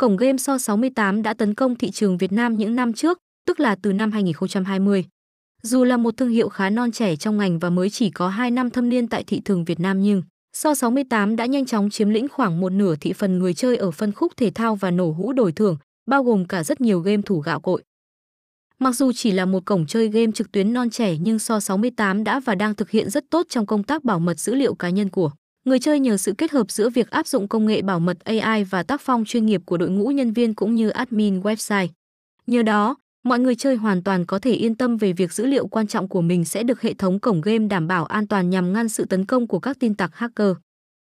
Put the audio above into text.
cổng game So 68 đã tấn công thị trường Việt Nam những năm trước, tức là từ năm 2020. Dù là một thương hiệu khá non trẻ trong ngành và mới chỉ có 2 năm thâm niên tại thị trường Việt Nam nhưng So 68 đã nhanh chóng chiếm lĩnh khoảng một nửa thị phần người chơi ở phân khúc thể thao và nổ hũ đổi thưởng, bao gồm cả rất nhiều game thủ gạo cội. Mặc dù chỉ là một cổng chơi game trực tuyến non trẻ nhưng So 68 đã và đang thực hiện rất tốt trong công tác bảo mật dữ liệu cá nhân của người chơi nhờ sự kết hợp giữa việc áp dụng công nghệ bảo mật AI và tác phong chuyên nghiệp của đội ngũ nhân viên cũng như admin website. Nhờ đó, mọi người chơi hoàn toàn có thể yên tâm về việc dữ liệu quan trọng của mình sẽ được hệ thống cổng game đảm bảo an toàn nhằm ngăn sự tấn công của các tin tặc hacker.